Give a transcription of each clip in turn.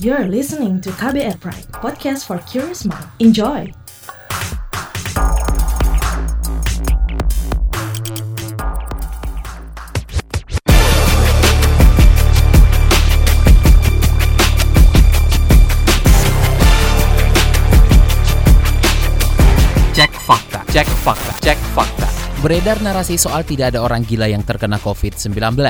You're listening to KBR Pride, podcast for curious mind. Enjoy! Cek fakta, cek fakta, cek fakta. Beredar narasi soal tidak ada orang gila yang terkena COVID-19.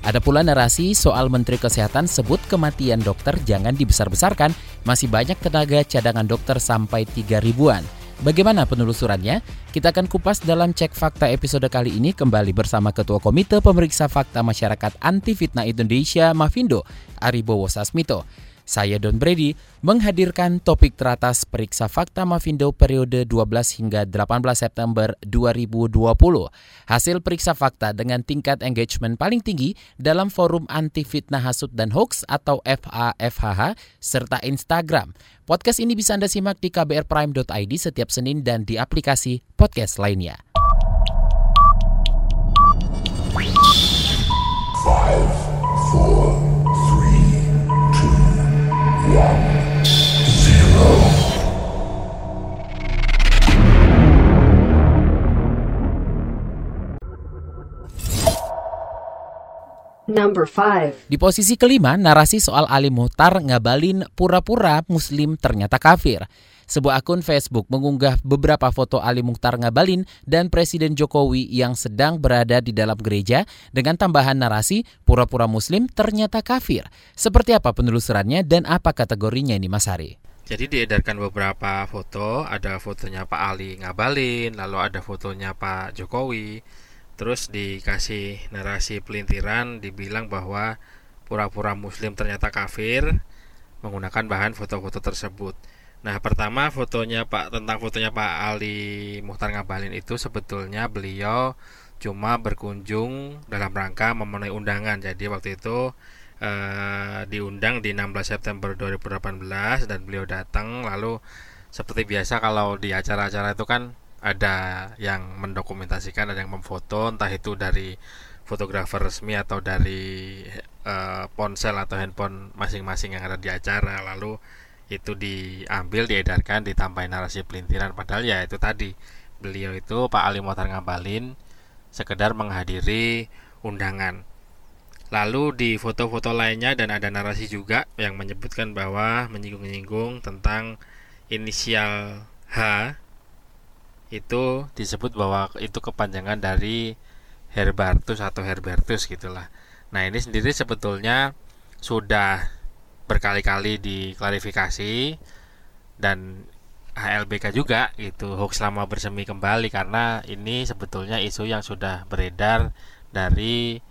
Ada pula narasi soal Menteri Kesehatan sebut kematian dokter jangan dibesar-besarkan, masih banyak tenaga cadangan dokter sampai 3 ribuan. Bagaimana penelusurannya? Kita akan kupas dalam Cek Fakta episode kali ini kembali bersama Ketua Komite Pemeriksa Fakta Masyarakat Anti Fitnah Indonesia, Mavindo, Aribowo Sasmito. Saya Don Brady menghadirkan topik teratas periksa fakta Mavindo periode 12 hingga 18 September 2020. Hasil periksa fakta dengan tingkat engagement paling tinggi dalam forum anti fitnah hasut dan hoax atau FAFHH serta Instagram. Podcast ini bisa Anda simak di kbrprime.id setiap Senin dan di aplikasi podcast lainnya. Di posisi kelima, narasi soal Ali Muhtar ngabalin pura-pura muslim ternyata kafir. Sebuah akun Facebook mengunggah beberapa foto Ali Mukhtar Ngabalin dan Presiden Jokowi yang sedang berada di dalam gereja dengan tambahan narasi pura-pura muslim ternyata kafir. Seperti apa penelusurannya dan apa kategorinya ini Mas Hari? Jadi diedarkan beberapa foto, ada fotonya Pak Ali Ngabalin, lalu ada fotonya Pak Jokowi, terus dikasih narasi pelintiran, dibilang bahwa pura-pura Muslim ternyata kafir menggunakan bahan foto-foto tersebut. Nah, pertama fotonya Pak tentang fotonya Pak Ali Muhtar Ngabalin itu sebetulnya beliau cuma berkunjung dalam rangka memenuhi undangan. Jadi waktu itu eh, diundang di 16 September 2018 dan beliau datang. Lalu seperti biasa kalau di acara-acara itu kan ada yang mendokumentasikan ada yang memfoto. Entah itu dari fotografer resmi atau dari eh, ponsel atau handphone masing-masing yang ada di acara. Lalu itu diambil diedarkan ditambahin narasi pelintiran. Padahal ya itu tadi beliau itu Pak Ali Motar Ngabalin sekedar menghadiri undangan. Lalu di foto-foto lainnya dan ada narasi juga yang menyebutkan bahwa menyinggung-nyinggung tentang inisial H itu disebut bahwa itu kepanjangan dari Herbartus atau Herbertus gitulah. Nah ini sendiri sebetulnya sudah berkali-kali diklarifikasi dan HLBK juga itu hoax lama bersemi kembali karena ini sebetulnya isu yang sudah beredar dari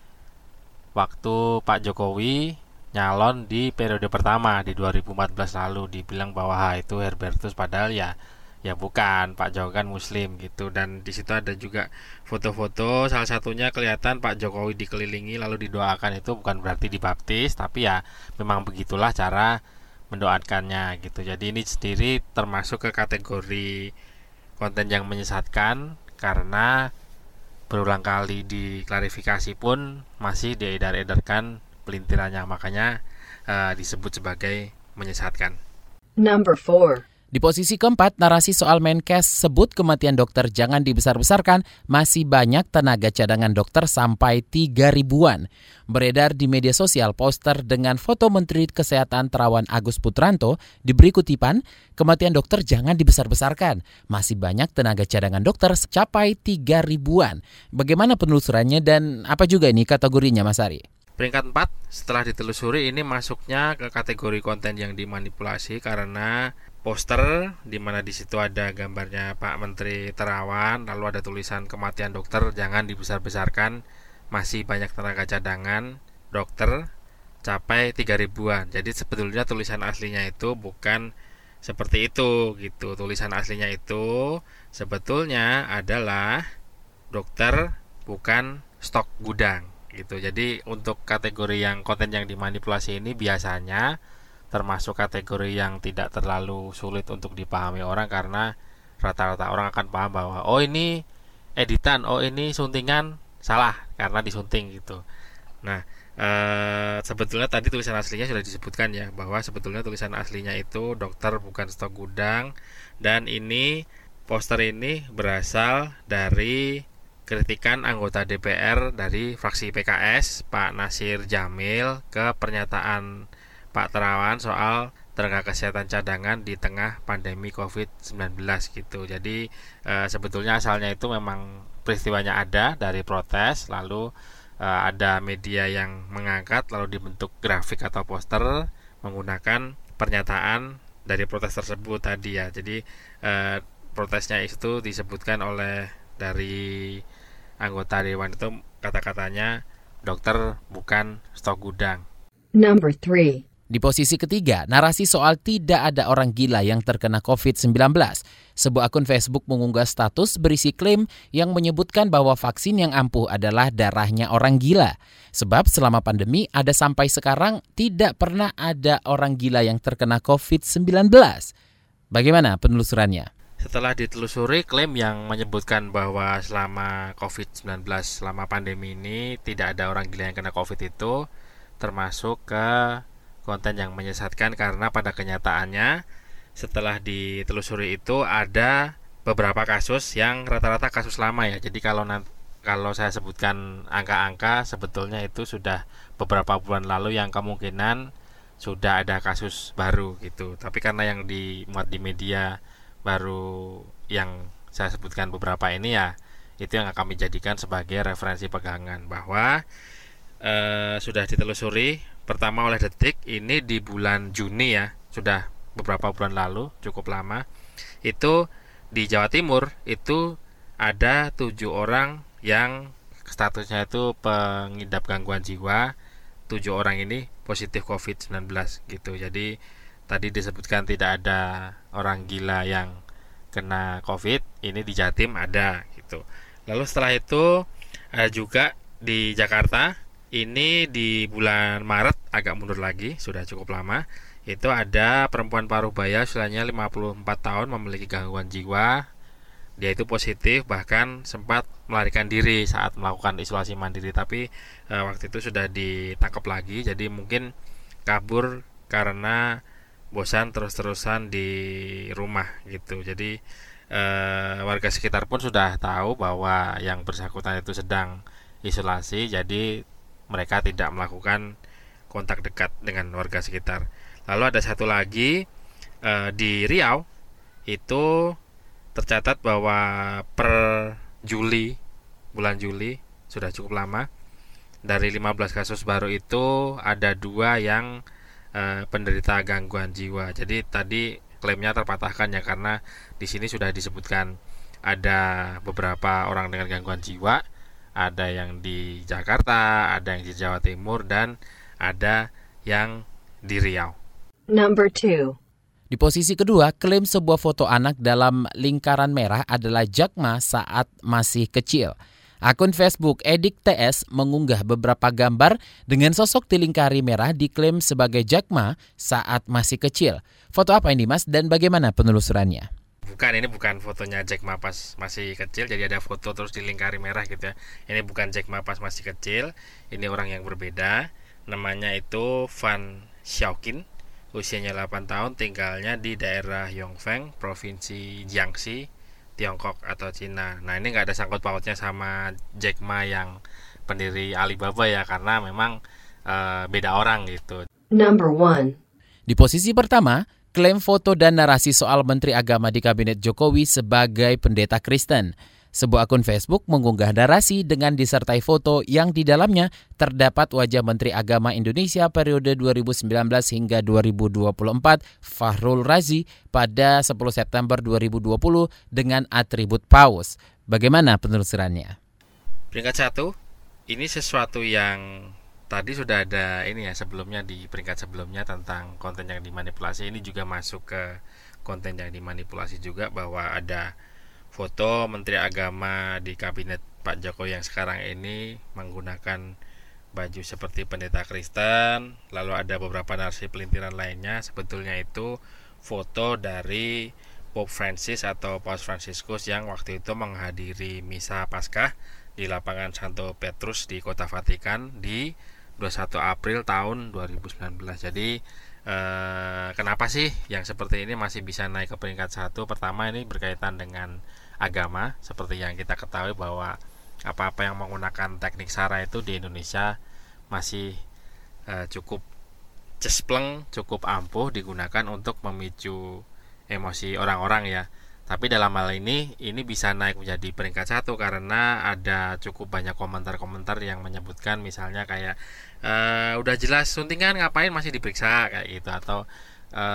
waktu Pak Jokowi nyalon di periode pertama di 2014 lalu dibilang bahwa itu Herbertus padahal ya ya bukan Pak Jokowi kan Muslim gitu. Dan di situ ada juga foto-foto salah satunya kelihatan Pak Jokowi dikelilingi lalu didoakan. Itu bukan berarti dibaptis tapi ya memang begitulah cara mendoakannya gitu. Jadi ini sendiri termasuk ke kategori konten yang menyesatkan karena berulang kali diklarifikasi pun masih diedar-edarkan pelintirannya. Makanya eh, disebut sebagai menyesatkan. Number 4. Di posisi keempat, narasi soal Menkes sebut kematian dokter jangan dibesar-besarkan, masih banyak tenaga cadangan dokter sampai 3 ribuan. Beredar di media sosial poster dengan foto Menteri Kesehatan Terawan Agus Putranto diberi kutipan, kematian dokter jangan dibesar-besarkan, masih banyak tenaga cadangan dokter capai 3 ribuan. Bagaimana penelusurannya dan apa juga ini kategorinya Mas Ari? Peringkat 4 setelah ditelusuri ini masuknya ke kategori konten yang dimanipulasi karena poster di mana di situ ada gambarnya Pak Menteri Terawan lalu ada tulisan kematian dokter jangan dibesar-besarkan masih banyak tenaga cadangan dokter capai 3 ribuan. Jadi sebetulnya tulisan aslinya itu bukan seperti itu gitu. Tulisan aslinya itu sebetulnya adalah dokter bukan stok gudang gitu. Jadi untuk kategori yang konten yang dimanipulasi ini biasanya termasuk kategori yang tidak terlalu sulit untuk dipahami orang karena rata-rata orang akan paham bahwa oh ini editan, oh ini suntingan salah karena disunting gitu. Nah, Uh, sebetulnya tadi tulisan aslinya sudah disebutkan ya bahwa sebetulnya tulisan aslinya itu dokter bukan stok gudang dan ini poster ini berasal dari kritikan anggota DPR dari fraksi PKS Pak Nasir Jamil ke pernyataan Pak Terawan soal tenaga kesehatan cadangan di tengah pandemi COVID-19 gitu. Jadi e, sebetulnya asalnya itu memang peristiwanya ada dari protes lalu uh, ada media yang mengangkat lalu dibentuk grafik atau poster menggunakan pernyataan dari protes tersebut tadi ya. Jadi uh, protesnya itu disebutkan oleh dari anggota dewan itu kata-katanya dokter bukan stok gudang. Number 3. Di posisi ketiga, narasi soal tidak ada orang gila yang terkena COVID-19. Sebuah akun Facebook mengunggah status berisi klaim yang menyebutkan bahwa vaksin yang ampuh adalah darahnya orang gila. Sebab selama pandemi ada sampai sekarang tidak pernah ada orang gila yang terkena COVID-19. Bagaimana penelusurannya? Setelah ditelusuri, klaim yang menyebutkan bahwa selama COVID-19, selama pandemi ini tidak ada orang gila yang kena COVID itu termasuk ke konten yang menyesatkan karena pada kenyataannya setelah ditelusuri itu ada beberapa kasus yang rata-rata kasus lama ya. Jadi kalau nanti kalau saya sebutkan angka-angka sebetulnya itu sudah beberapa bulan lalu yang kemungkinan sudah ada kasus baru gitu. Tapi karena yang dimuat di media baru yang saya sebutkan beberapa ini ya itu yang kami jadikan sebagai referensi pegangan bahwa eh, sudah ditelusuri pertama oleh Detik ini di bulan Juni ya sudah beberapa bulan lalu cukup lama. Itu di Jawa Timur itu ada tujuh orang yang statusnya itu pengidap gangguan jiwa. Tujuh orang ini positif COVID-19 gitu. Jadi tadi disebutkan tidak ada orang gila yang kena COVID ini di Jatim ada gitu. Lalu setelah itu ada juga di Jakarta ini di bulan Maret agak mundur lagi sudah cukup lama. Itu ada perempuan paruh baya usianya 54 tahun memiliki gangguan jiwa. Dia itu positif bahkan sempat melarikan diri saat melakukan isolasi mandiri. Tapi e, waktu itu sudah ditangkap lagi jadi mungkin kabur karena bosan terus-terusan di rumah gitu. Jadi e, warga sekitar pun sudah tahu bahwa yang bersangkutan itu sedang isolasi jadi mereka tidak melakukan kontak dekat dengan warga sekitar. Lalu ada satu lagi eh, di Riau itu tercatat bahwa per Juli bulan Juli sudah cukup lama dari 15 kasus baru itu ada dua yang eh, penderita gangguan jiwa. Jadi tadi klaimnya terpatahkan ya karena di sini sudah disebutkan ada beberapa orang dengan gangguan jiwa ada yang di Jakarta, ada yang di Jawa Timur dan ada yang di Riau. Number 2. Di posisi kedua, klaim sebuah foto anak dalam lingkaran merah adalah Jakma saat masih kecil. Akun Facebook Edik TS mengunggah beberapa gambar dengan sosok di lingkari merah diklaim sebagai Jakma saat masih kecil. Foto apa ini mas dan bagaimana penelusurannya? Bukan ini bukan fotonya Jack Ma pas masih kecil jadi ada foto terus dilingkari merah gitu ya. Ini bukan Jack Ma pas masih kecil ini orang yang berbeda. Namanya itu Van Xiaoqin usianya 8 tahun tinggalnya di daerah Yongfeng provinsi Jiangxi Tiongkok atau Cina. Nah ini nggak ada sangkut pautnya sama Jack Ma yang pendiri Alibaba ya karena memang uh, beda orang gitu. Number 1. Di posisi pertama, klaim foto dan narasi soal Menteri Agama di Kabinet Jokowi sebagai pendeta Kristen. Sebuah akun Facebook mengunggah narasi dengan disertai foto yang di dalamnya terdapat wajah Menteri Agama Indonesia periode 2019 hingga 2024 Fahrul Razi pada 10 September 2020 dengan atribut paus. Bagaimana penelusurannya? Peringkat satu, ini sesuatu yang tadi sudah ada ini ya sebelumnya di peringkat sebelumnya tentang konten yang dimanipulasi. Ini juga masuk ke konten yang dimanipulasi juga bahwa ada foto Menteri Agama di kabinet Pak Jokowi yang sekarang ini menggunakan baju seperti pendeta Kristen lalu ada beberapa narasi pelintiran lainnya. Sebetulnya itu foto dari Pope Francis atau Paus Franciscus yang waktu itu menghadiri misa Paskah di lapangan Santo Petrus di kota Vatikan di 21 April tahun 2019. Jadi eh, kenapa sih yang seperti ini masih bisa naik ke peringkat satu? Pertama ini berkaitan dengan agama, seperti yang kita ketahui bahwa apa-apa yang menggunakan teknik sara itu di Indonesia masih eh, cukup cespleng, cukup ampuh digunakan untuk memicu emosi orang-orang ya. Tapi dalam hal ini ini bisa naik menjadi peringkat satu karena ada cukup banyak komentar-komentar yang menyebutkan misalnya kayak e, udah jelas suntingan ngapain masih diperiksa? kayak gitu. Atau e,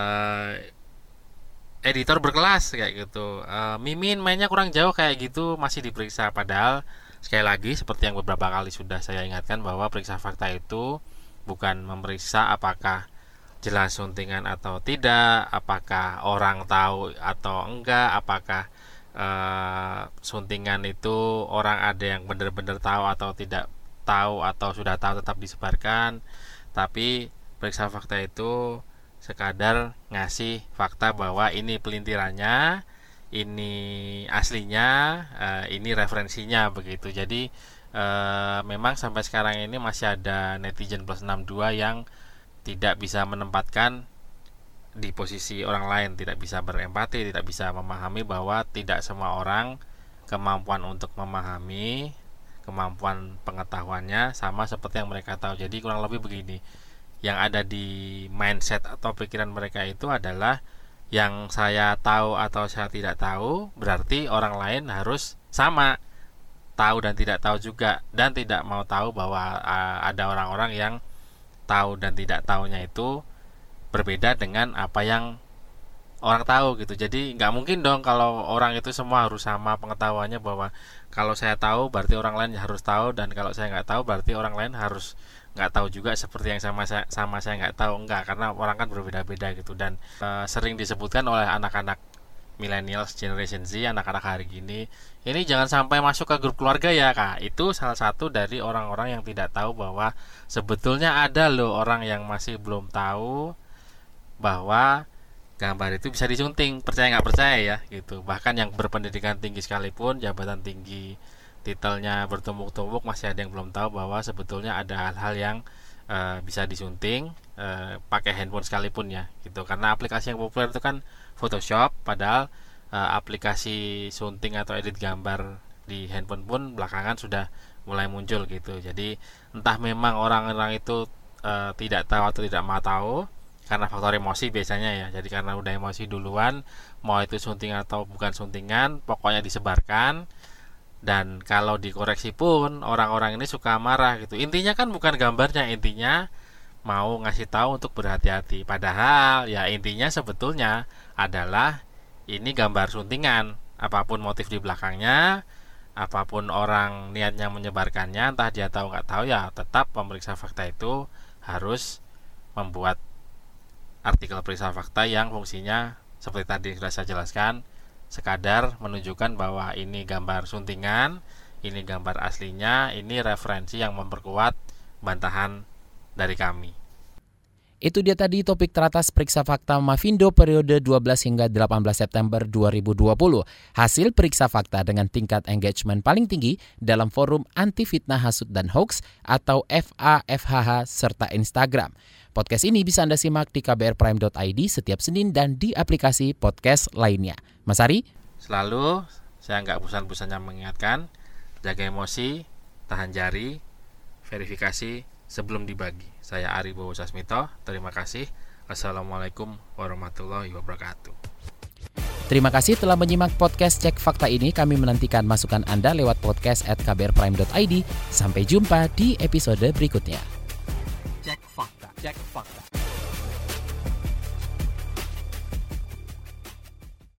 editor berkelas kayak gitu. E, mimin mainnya kurang jauh kayak gitu masih diperiksa. Padahal sekali lagi seperti yang beberapa kali sudah saya ingatkan bahwa periksa fakta itu bukan memeriksa apakah jelas suntingan atau tidak, apakah orang tahu atau enggak, apakah uh, suntingan itu orang ada yang benar-benar tahu atau tidak tahu atau sudah tahu tetap disebarkan. Tapi periksa fakta itu sekadar ngasih fakta bahwa ini pelintirannya, ini aslinya, uh, ini referensinya begitu. Jadi uh, memang sampai sekarang ini masih ada netizen plus 62 yang tidak bisa menempatkan di posisi orang lain, tidak bisa berempati, tidak bisa memahami bahwa tidak semua orang kemampuan untuk memahami, kemampuan pengetahuannya sama seperti yang mereka tahu. Jadi kurang lebih begini, yang ada di mindset atau pikiran mereka itu adalah yang saya tahu atau saya tidak tahu, berarti orang lain harus sama tahu dan tidak tahu juga dan tidak mau tahu bahwa ada orang-orang yang tahu dan tidak tahunya itu berbeda dengan apa yang orang tahu gitu. Jadi nggak mungkin dong kalau orang itu semua harus sama pengetahuannya bahwa kalau saya tahu berarti orang lain harus tahu dan kalau saya nggak tahu berarti orang lain harus nggak tahu juga seperti yang sama saya sama saya nggak tahu. Enggak karena orang kan berbeda-beda gitu. Dan e, sering disebutkan oleh anak-anak millennials generation Z anak-anak hari gini ini jangan sampai masuk ke grup keluarga ya kak. Itu salah satu dari orang-orang yang tidak tahu bahwa sebetulnya ada loh orang yang masih belum tahu bahwa gambar itu bisa disunting. Percaya nggak percaya ya gitu. Bahkan yang berpendidikan tinggi sekalipun jabatan tinggi titelnya bertumbuk-tumbuk masih ada yang belum tahu bahwa sebetulnya ada hal-hal yang uh, bisa disunting uh, pakai handphone sekalipun ya gitu. Karena aplikasi yang populer itu kan Photoshop padahal uh, aplikasi sunting atau edit gambar di handphone pun belakangan sudah mulai muncul gitu. Jadi entah memang orang-orang itu uh, tidak tahu atau tidak mau tahu karena faktor emosi biasanya ya. Jadi karena udah emosi duluan mau itu sunting atau bukan suntingan pokoknya disebarkan dan kalau dikoreksi pun orang-orang ini suka marah gitu. Intinya kan bukan gambarnya intinya mau ngasih tahu untuk berhati-hati. Padahal ya intinya sebetulnya adalah ini gambar suntingan. Apa pun motif di belakangnya apa pun orang niatnya menyebarkannya entah dia tahu nggak tahu ya tetap pemeriksa fakta itu harus membuat artikel periksa fakta yang fungsinya seperti tadi sudah saya jelaskan sekadar menunjukkan bahwa ini gambar suntingan ini gambar aslinya ini referensi yang memperkuat bantahan dari kami itu dia tadi topik teratas periksa fakta Mavindo periode 12 hingga 18 September 2020. Hasil periksa fakta dengan tingkat engagement paling tinggi dalam forum anti fitnah hasut dan hoax atau FAFHH serta Instagram. Podcast ini bisa Anda simak di kbrprime.id setiap Senin dan di aplikasi podcast lainnya. Mas Ari? Selalu saya nggak bosan-bosannya mengingatkan, jaga emosi, tahan jari, verifikasi sebelum dibagi. Saya Ari Bowo Sasmito, terima kasih. Assalamualaikum warahmatullahi wabarakatuh. Terima kasih telah menyimak podcast Cek Fakta ini. Kami menantikan masukan Anda lewat podcast at kbrprime.id. Sampai jumpa di episode berikutnya. Cek Fakta. Cek Fakta.